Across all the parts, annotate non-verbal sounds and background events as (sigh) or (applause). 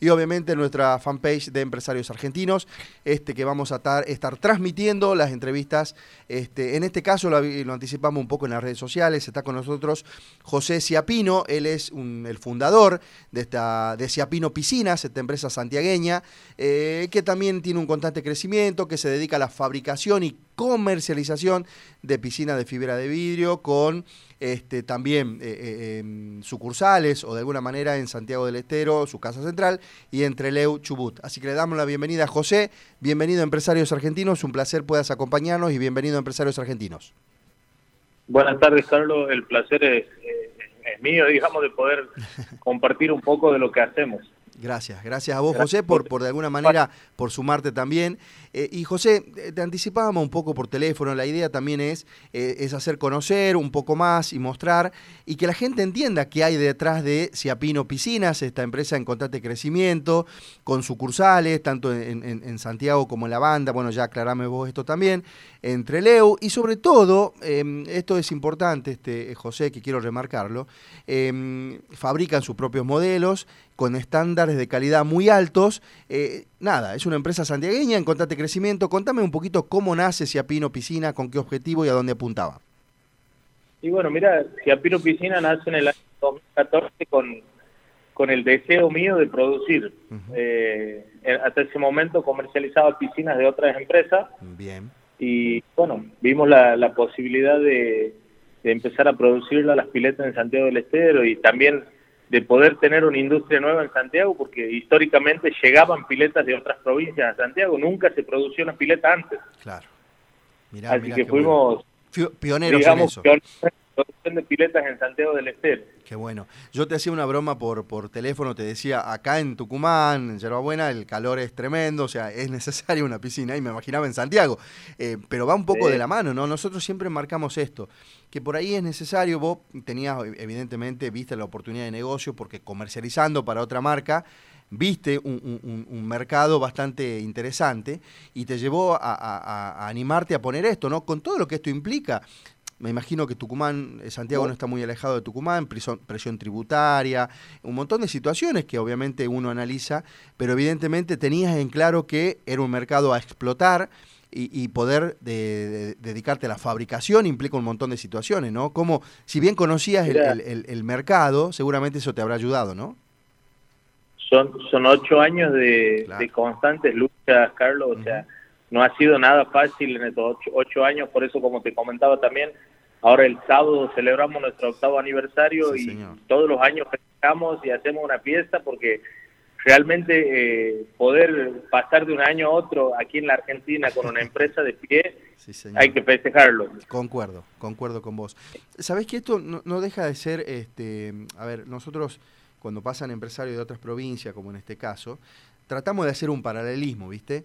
y obviamente nuestra fanpage de Empresarios Argentinos, este que vamos a estar, transmitiendo las entrevistas. Este, en este caso lo, anticipamos un poco en las redes sociales. Está con nosotros José Ciapino, él es el fundador de, esta, de Ciapino Piscinas, esta empresa santiagueña, eh, que también tiene un constante crecimiento, que se dedica a la fabricación y comercialización de piscinas de fibra de vidrio con este, también eh, eh, em, sucursales o de alguna manera en Santiago del Estero, su casa central, y entre Leu, Chubut. Así que le damos la bienvenida a José, bienvenido a Empresarios Argentinos, un placer puedas acompañarnos y bienvenido a Empresarios Argentinos. Buenas tardes, Carlos, el placer es, es mío, digamos, de poder (laughs) compartir un poco de lo que hacemos. Gracias, gracias a vos, José, por, por de alguna manera, por sumarte también. Eh, y José, eh, te anticipábamos un poco por teléfono, la idea también es, eh, es hacer conocer un poco más y mostrar y que la gente entienda qué hay detrás de Ciapino Piscinas, esta empresa en constante crecimiento, con sucursales, tanto en, en, Santiago como en La Banda, bueno, ya aclarame vos esto también, entre Leu, y sobre todo, em, esto es importante, este, José, que quiero remarcarlo, em, fabrican sus propios modelos con estándares de calidad muy altos. nada, es una empresa santiagueña en constante crecimiento. Contame un poquito cómo nace Ciapino Piscina, con qué objetivo y a dónde apuntaba. Y bueno, mira, Ciapino Piscina nace en el año 2014 con, con el deseo mío de producir. Eh, hasta ese momento comercializaba piscinas de otras empresas. Bien. Y bueno, vimos la, la posibilidad de, de empezar a producirla las piletas en Santiago del Estero y también de poder tener una industria nueva en Santiago, porque históricamente llegaban piletas de otras provincias a Santiago, nunca se produció una pileta antes. Claro. Así que fuimos pioneros en eso producción de piletas en Santiago del Estero. Qué bueno. Yo te hacía una broma por, por teléfono, te decía, acá en Tucumán, en Yerbabuena, el calor es tremendo, o sea, es necesaria una piscina, y me imaginaba en Santiago. Eh, pero va un poco de la mano, ¿no? Nosotros siempre marcamos esto, que por ahí es necesario, vos tenías, evidentemente, viste la oportunidad de negocio, porque comercializando para otra marca, viste un, mercado bastante interesante y te llevó a, a, animarte a poner esto, ¿no? Con todo lo que esto implica. Me imagino que Tucumán, eh, Santiago no está muy alejado de Tucumán, presión, presión, tributaria, un montón de situaciones que obviamente uno analiza, pero evidentemente tenías en claro que era un mercado a explotar y, poder dedicarte a la fabricación implica un montón de situaciones, ¿no? Como, si bien conocías el, mercado, seguramente eso te habrá ayudado, ¿no? Son, son ocho años de, constantes luchas, Carlos, o sea no ha sido nada fácil en estos ocho, años, por eso como te comentaba también, ahora el sábado celebramos nuestro octavo aniversario y todos los años festejamos y hacemos una fiesta porque realmente eh, poder pasar de un año a otro aquí en la Argentina con una (laughs) empresa de pie, hay que festejarlo. Concuerdo, concuerdo con vos. Sabés que esto no, no, deja de ser, este, a ver, nosotros cuando pasan empresarios de otras provincias, como en este caso, tratamos de hacer un paralelismo, ¿viste?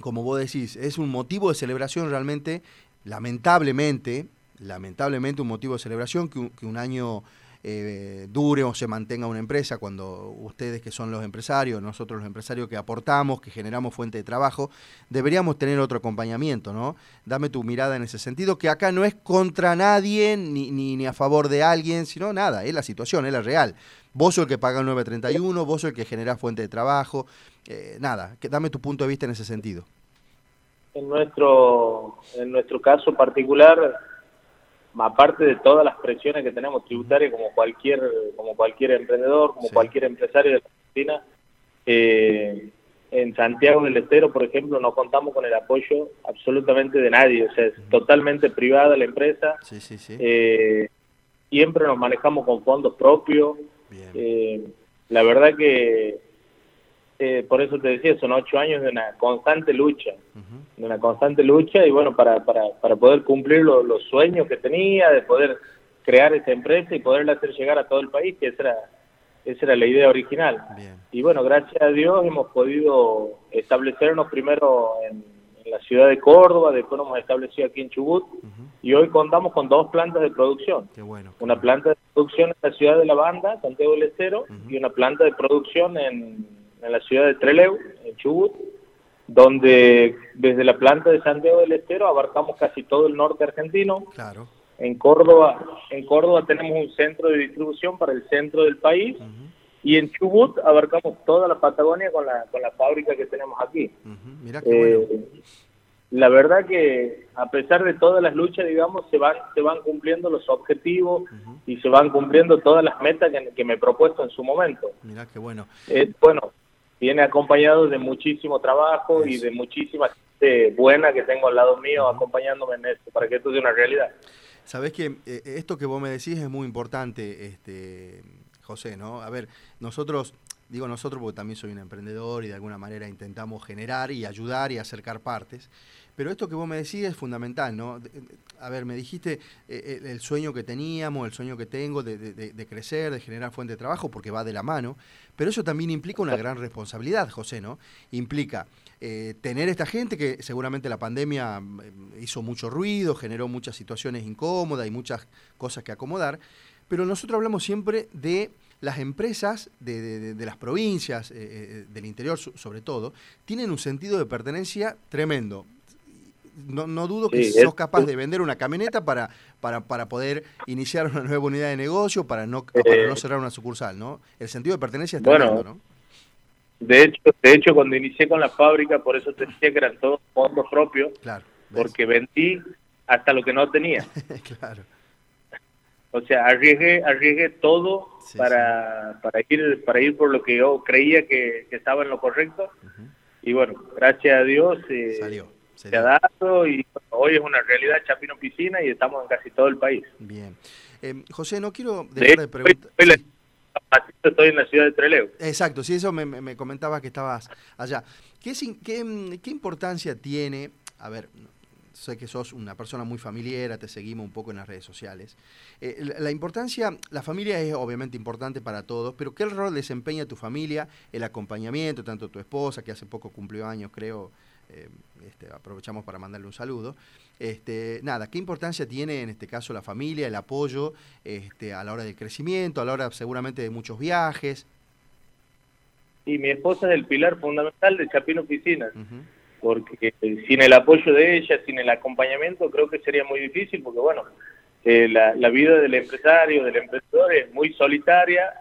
Como vos decís, es un motivo de celebración realmente, lamentablemente, lamentablemente un motivo de celebración que un, año eh, dure o se mantenga una empresa cuando ustedes que son los empresarios, nosotros los empresarios que aportamos, que generamos fuente de trabajo, deberíamos tener otro acompañamiento, ¿no? Dame tu mirada en ese sentido, que acá no es contra nadie ni, ni, ni a favor de alguien, sino nada, es la situación, es la real. Vos sos el que paga el 931, vos sos el que genera fuente de trabajo, eh, nada, que, dame tu punto de vista en ese sentido. En nuestro, en nuestro caso particular, aparte de todas las presiones que tenemos tributarias como cualquier, como cualquier emprendedor, como cualquier empresario de la Argentina, eh, en Santiago del Estero, por ejemplo, no contamos con el apoyo absolutamente de nadie, o sea, es totalmente privada la empresa. Eh, siempre nos manejamos con fondos propios. La verdad que eh, por eso te decía, son ocho años de una constante lucha, de una constante lucha y bueno, para, para, para poder cumplir los sueños que tenía, de poder crear esta empresa y poderla hacer llegar a todo el país, que esa era, esa era la idea original. Y bueno, gracias a Dios hemos podido establecernos primero en, la ciudad de Córdoba, después nos hemos establecido aquí en Chubut y hoy contamos con dos plantas de producción. Una planta de producción en la ciudad de La Banda, Santiago del Estero, y una planta de producción en en la ciudad de Trelew, en Chubut, donde desde la planta de Santiago del Estero abarcamos casi todo el norte argentino. Claro. En Córdoba, en Córdoba tenemos un centro de distribución para el centro del país y en Chubut abarcamos toda la Patagonia con la, con la fábrica que tenemos aquí. Eh, la verdad que a pesar de todas las luchas, digamos, se van, se van cumpliendo los objetivos y se van cumpliendo todas las metas que, me he propuesto en su momento. Mira qué bueno. Eh, bueno, viene acompañado de muchísimo trabajo y de muchísima gente buena que tengo al lado mío acompañándome en esto, para que esto sea una realidad. Sabes que eh, esto que vos me decís es muy importante, este, José, ¿no? A ver, nosotros, digo nosotros porque también soy un emprendedor y de alguna manera intentamos generar y ayudar y acercar partes. Pero esto que vos me decís es fundamental, ¿no? A ver, me dijiste eh, el sueño que teníamos, el sueño que tengo de, crecer, de generar fuente de trabajo, porque va de la mano, pero eso también implica una gran responsabilidad, José, ¿no? Implica eh, tener esta gente que seguramente la pandemia eh, hizo mucho ruido, generó muchas situaciones incómodas y muchas cosas que acomodar, pero nosotros hablamos siempre de las empresas de, las provincias, del interior sobre todo, tienen un sentido de pertenencia tremendo no, no dudo que sos capaz de vender una camioneta para, para, para poder iniciar una nueva unidad de negocio, para no, para no eh, cerrar una sucursal, ¿no? El sentido de pertenencia es bueno, ¿no? De hecho, de hecho, cuando inicié con la fábrica, por eso te decía que eran todos fondos propios, claro, porque vendí hasta lo que no tenía. (laughs) claro. O sea, arriesgué, arriesgué todo para, para ir para ir por lo que yo creía que, estaba en lo correcto. Y bueno, gracias a Dios eh, Salió y hoy es una realidad Chapino Piscina y estamos en casi todo el país. Bien. Eh, José, no quiero dejar de, preguntar. Estoy en la ciudad de Trelew. Exacto, sí, eso me, me comentabas que estabas allá. ¿Qué, qué, ¿Qué importancia tiene, a ver, sé que sos una persona muy familiar, te seguimos un poco en las redes sociales. Eh, la, importancia, la familia es obviamente importante para todos, pero ¿qué rol desempeña tu familia, el acompañamiento, tanto tu esposa, que hace poco cumplió años, creo, eh, este, aprovechamos para mandarle un saludo. Este, nada, ¿qué importancia tiene en este caso la familia, el apoyo este, a la hora del crecimiento, a la hora seguramente de muchos viajes? Y mi esposa es el pilar fundamental de Chapino Oficinas, porque sin el apoyo de ella, sin el acompañamiento, creo que sería muy difícil, porque bueno, eh, la, vida del empresario, del emprendedor es muy solitaria,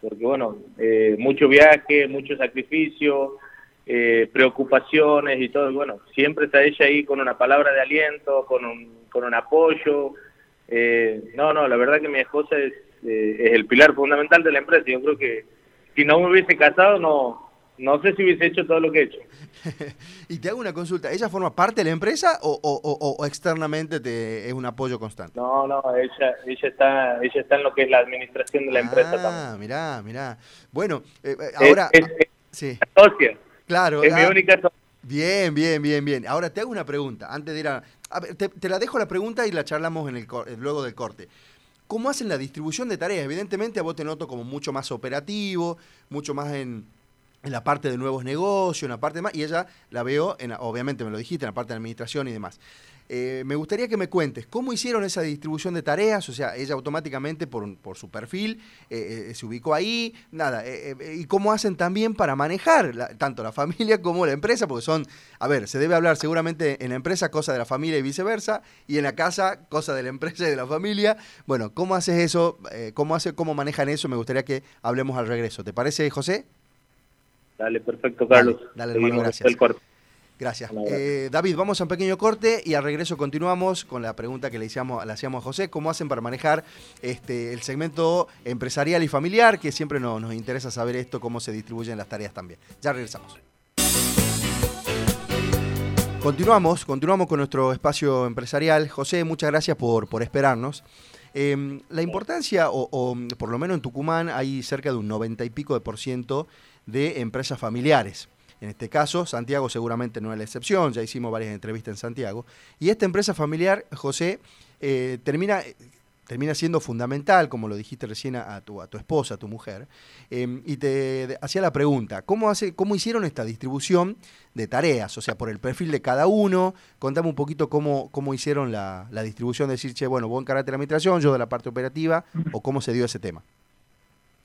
porque bueno, eh, mucho viaje, mucho sacrificio, eh, preocupaciones y todo. Bueno, siempre está ella ahí con una palabra de aliento, con un, con un apoyo. Eh, no, no, la verdad que mi esposa es, eh, es el pilar fundamental de la empresa. Yo creo que si no me hubiese casado, no, no sé si hubiese hecho todo lo que he hecho. (laughs) y te hago una consulta, ¿ella forma parte de la empresa o, o, o, externamente te, es un apoyo constante? No, no, ella, ella, está, ella está en lo que es la administración de la empresa también. Ah, mirá, mirá. Bueno, ahora... sí. Claro. Es mi ah, única. Bien, bien, bien, bien. Ahora te hago una pregunta. Antes de ir a. ver, te, la dejo la pregunta y la charlamos en el eh, luego del corte. ¿Cómo hacen la distribución de tareas? Evidentemente a vos te noto como mucho más operativo, mucho más en, la parte de nuevos negocios, en la parte más, y ella la veo, en, obviamente me lo dijiste, en la parte de administración y demás. Eh, me gustaría que me cuentes cómo hicieron esa distribución de tareas, o sea, ella automáticamente por, por su perfil eh, eh, se ubicó ahí, nada, y cómo hacen también para manejar tanto la (laughs) familia como la empresa, porque son, a ver, se debe hablar seguramente en la empresa cosa de la familia y viceversa, y en la casa cosa de la empresa y de la familia. Bueno, ¿cómo haces eso? ¿Cómo hace, cómo manejan eso? Me gustaría que hablemos al regreso. ¿Te parece, José? Dale, perfecto, Carlos. Dale, hermano, gracias. Gracias. Eh, David, vamos a un pequeño corte y al regreso continuamos con la pregunta que le, hicimos, le hacíamos a José, ¿cómo hacen para manejar este, el segmento empresarial y familiar? Que siempre nos interesa saber esto, cómo se distribuyen las tareas también. Ya regresamos. Continuamos, continuamos con nuestro espacio empresarial. José, muchas gracias por, por esperarnos. Em, la importancia, o, o, por lo menos en Tucumán, hay cerca de un 90 y pico de por ciento de empresas familiares. En este caso, Santiago seguramente no es la excepción, ya hicimos varias entrevistas en Santiago. Y esta empresa familiar, José, eh, termina, termina siendo fundamental, como lo dijiste recién a tu, a tu esposa, a tu mujer, em, y te hacía la pregunta, ¿cómo, hace, ¿cómo hicieron esta distribución de tareas? O sea, por el perfil de cada uno, contame un poquito cómo, cómo hicieron la, distribución, de decir, che, bueno, vos encargate de la administración, yo de la parte operativa, o cómo se dio ese tema.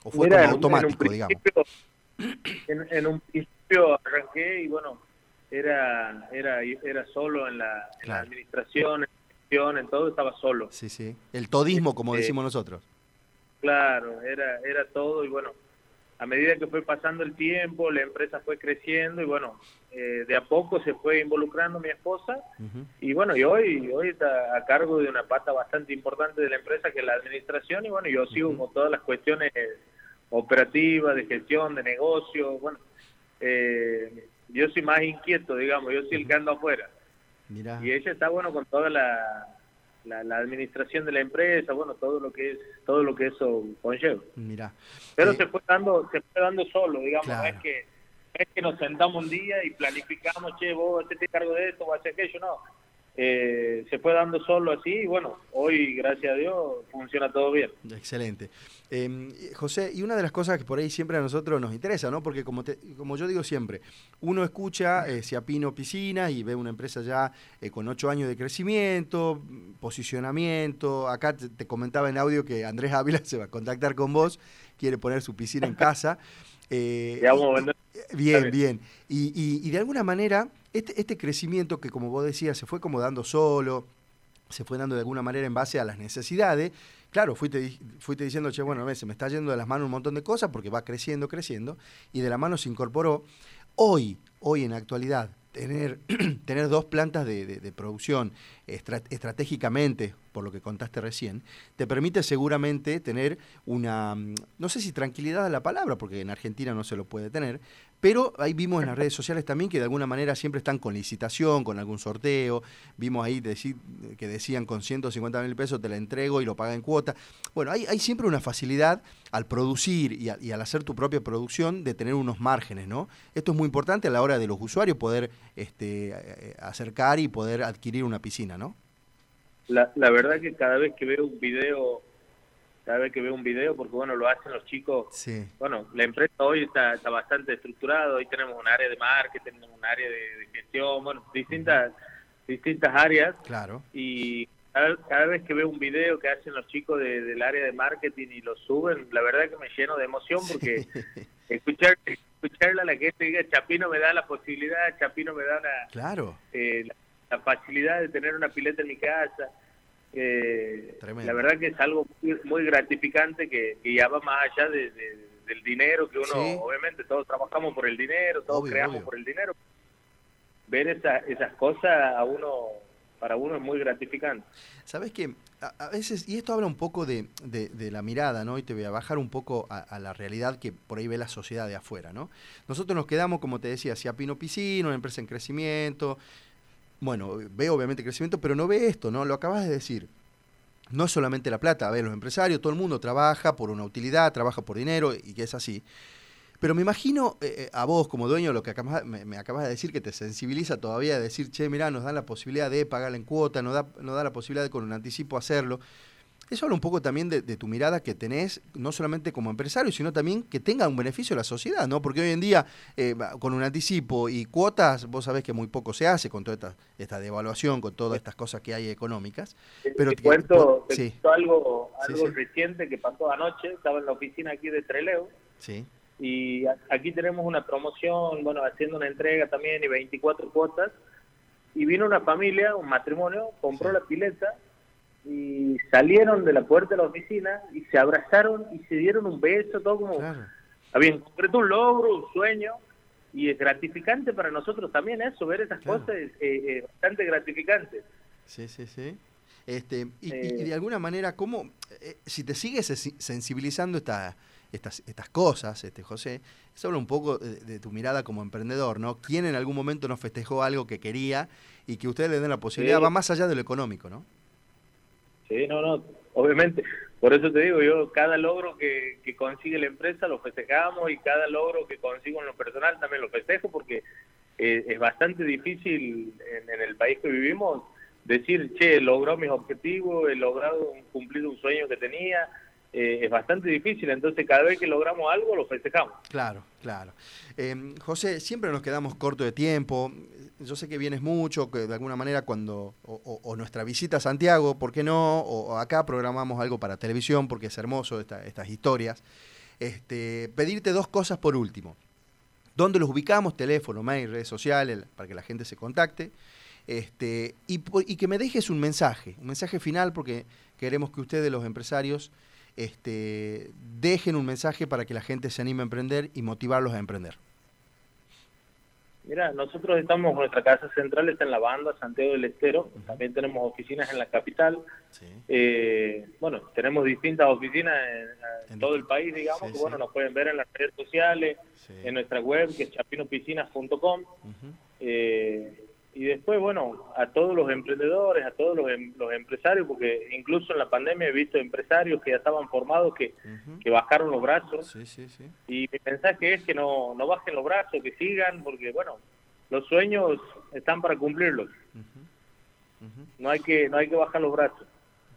¿O fue como automático, digamos? en, un arranqué y bueno, era era era solo en la, administración, en la gestión, en todo estaba solo. Sí, sí. El todismo, como este, decimos nosotros. Claro, era era todo y bueno, a medida que fue pasando el tiempo, la empresa fue creciendo y bueno, eh, de a poco se fue involucrando mi esposa y bueno, y hoy, hoy está a cargo de una pata bastante importante de la empresa que es la administración y bueno, yo sigo con todas las cuestiones operativas, de gestión, de negocio, bueno, eh, yo soy más inquieto, digamos, yo soy el que ando afuera. Y ella está bueno con toda la, la, administración de la empresa, bueno, todo lo que es todo lo que eso conlleva. Mira. Pero eh, se fue dando se fue dando solo, digamos, no es que es que nos sentamos un día y planificamos, che, vos te cargo de esto, vos haces aquello, no. Eh, se fue dando solo así y bueno, hoy gracias a Dios funciona todo bien. Excelente. Em, José, y una de las cosas que por ahí siempre a nosotros nos interesa, ¿no? Porque como, como yo digo siempre, uno escucha eh, Siapino Piscina y ve una empresa ya eh, con ocho años de crecimiento, posicionamiento. Acá te, comentaba en audio que Andrés Ávila (laughs) se va a contactar con vos, quiere poner su piscina en casa. (laughs) Eh, bien, bien. Y, de alguna manera, este, este crecimiento que, como vos decías, se fue como dando solo, se fue dando de alguna manera en base a las necesidades. Claro, fuiste, fuiste diciendo, che, bueno, se me está yendo de las manos un montón de cosas porque va creciendo, creciendo, y de la mano se incorporó. Hoy, hoy en la actualidad, tener, (clears throat) tener dos plantas de, producción estratégicamente, por lo que contaste recién, te permite seguramente tener una, mm, no sé si tranquilidad es la palabra, porque en Argentina no se lo puede tener, pero ahí vimos en las redes sociales también que de alguna manera siempre están con licitación, con algún sorteo. Vimos ahí que decían con 150 mil pesos te la entrego y lo paga en cuota. Bueno, hay, hay siempre una facilidad al producir y, al hacer tu propia producción de tener unos márgenes, ¿no? Esto es muy importante a la hora de los usuarios poder este, eh, acercar y poder adquirir una piscina, ¿no? La, la verdad que cada vez que veo un video cada vez que veo un video, porque bueno, lo hacen los chicos. Sí. Bueno, la empresa hoy está, está bastante estructurada, hoy tenemos un área de marketing, tenemos un área de, gestión, bueno, distintas, distintas áreas. Claro. Y cada, vez que veo un video que hacen los chicos del área de marketing y lo suben, la verdad que me lleno de emoción porque (laughs) escuchar escucharla la que diga Chapino me da la posibilidad, Chapino me da la, claro. Eh, la facilidad de tener una pileta en mi casa la verdad que es algo muy, gratificante que, ya va más allá de, del dinero que uno, obviamente todos trabajamos por el dinero, todos creamos por el dinero. Ver esas cosas a uno, para uno es muy gratificante. Sabes que a, veces, y esto habla un poco de, la mirada, ¿no? Y te voy a bajar un poco a, la realidad que por ahí ve la sociedad de afuera, ¿no? Nosotros nos quedamos, como te decía, hacia Pino Piscino, una empresa en crecimiento, bueno, ve obviamente crecimiento, pero no ve esto, ¿no? Lo acabas de decir. No es solamente la plata, a ver, los empresarios, todo el mundo trabaja por una utilidad, trabaja por dinero y que es así. Pero me imagino eh, eh, a vos como dueño, lo que me, acabas de decir, que te sensibiliza todavía de decir, che, mirá, nos dan la posibilidad de pagar en cuota, nos da, nos da la posibilidad de con un anticipo hacerlo. Eso habla un poco también de, tu mirada que tenés, no solamente como empresario, sino también que tenga un beneficio a la sociedad, ¿no? Porque hoy en día, eh, con un anticipo y cuotas, vos sabés que muy poco se hace con toda esta, esta devaluación, con todas estas cosas que hay económicas. Pero te, cuento, algo, algo reciente que pasó anoche, estaba en la oficina aquí de Treleo. Sí. Y aquí tenemos una promoción, bueno, haciendo una entrega también y 24 cuotas. Y vino una familia, un matrimonio, compró la pileta y salieron de la puerta de la oficina y se abrazaron y se dieron un beso, todo como habían concreto un logro, un sueño y es gratificante para nosotros también eso, ver esas cosas es eh, bastante gratificante. Sí, sí, sí. Este, y, eh. de alguna manera, ¿cómo, eh, si te sigues sensibilizando esta, estas, estas cosas, este José, eso habla un poco de, tu mirada como emprendedor, ¿no? ¿Quién en algún momento nos festejó algo que quería y que ustedes le den la posibilidad, va más allá de lo económico, ¿no? Sí, no, no, obviamente. Por eso te digo, yo cada logro que, que consigue la empresa lo festejamos y cada logro que consigo en lo personal también lo festejo porque eh, es bastante difícil en, el país que vivimos decir, che, he logrado mis objetivos, he logrado cumplir un sueño que tenía, eh, es bastante difícil, entonces cada vez que logramos algo lo festejamos. Claro, claro. Eh, José, siempre nos quedamos corto de tiempo, yo sé que vienes mucho, que de alguna manera cuando, o, nuestra visita a Santiago, ¿por qué no? O, acá programamos algo para televisión porque es hermoso estas historias. Este, pedirte dos cosas por último. ¿Dónde los ubicamos? Teléfono, mail, redes sociales, para que la gente se contacte. Este, y que me dejes un mensaje, un mensaje final porque queremos que ustedes, los empresarios, este, dejen un mensaje para que la gente se anime a emprender y motivarlos a emprender. Mira, nosotros estamos, nuestra casa central está en la banda, Santiago del Estero, también tenemos oficinas en la capital. Eh, bueno, tenemos distintas oficinas en, todo el país, digamos, que bueno, nos pueden ver en las redes sociales, en nuestra web, que es chapinopiscinas.com. eh, y después, bueno, a todos los emprendedores, a todos los, em, los, empresarios, porque incluso en la pandemia he visto empresarios que ya estaban formados que, que bajaron los brazos. Y mi mensaje es que no, no bajen los brazos, que sigan, porque, bueno, los sueños están para cumplirlos. No hay que no hay que bajar los brazos.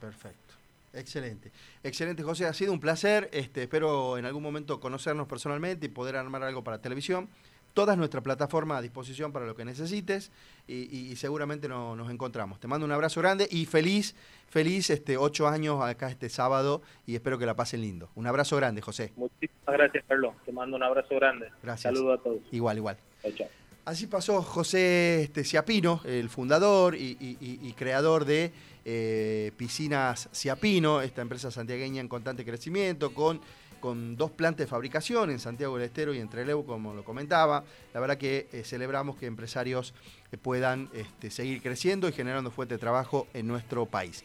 Perfecto. Excelente. Excelente, José. Ha sido un placer. Este, espero en algún momento conocernos personalmente y poder armar algo para televisión todas nuestra plataforma a disposición para lo que necesites y, seguramente nos encontramos. Te mando un abrazo grande y feliz, feliz este ocho años acá este sábado y espero que la pasen lindo. Un abrazo grande, José. Muchísimas gracias, Carlos. Te mando un abrazo grande. Gracias. Saludos a todos. Igual, igual. Así pasó José este, Ciapino, el fundador y, creador de eh, Piscinas Ciapino, esta empresa santiagueña en constante crecimiento, con con dos plantas de fabricación en Santiago del Estero y en Trelew, como lo comentaba. La verdad que eh, celebramos que empresarios eh, puedan este, seguir creciendo y generando fuerte trabajo en nuestro país.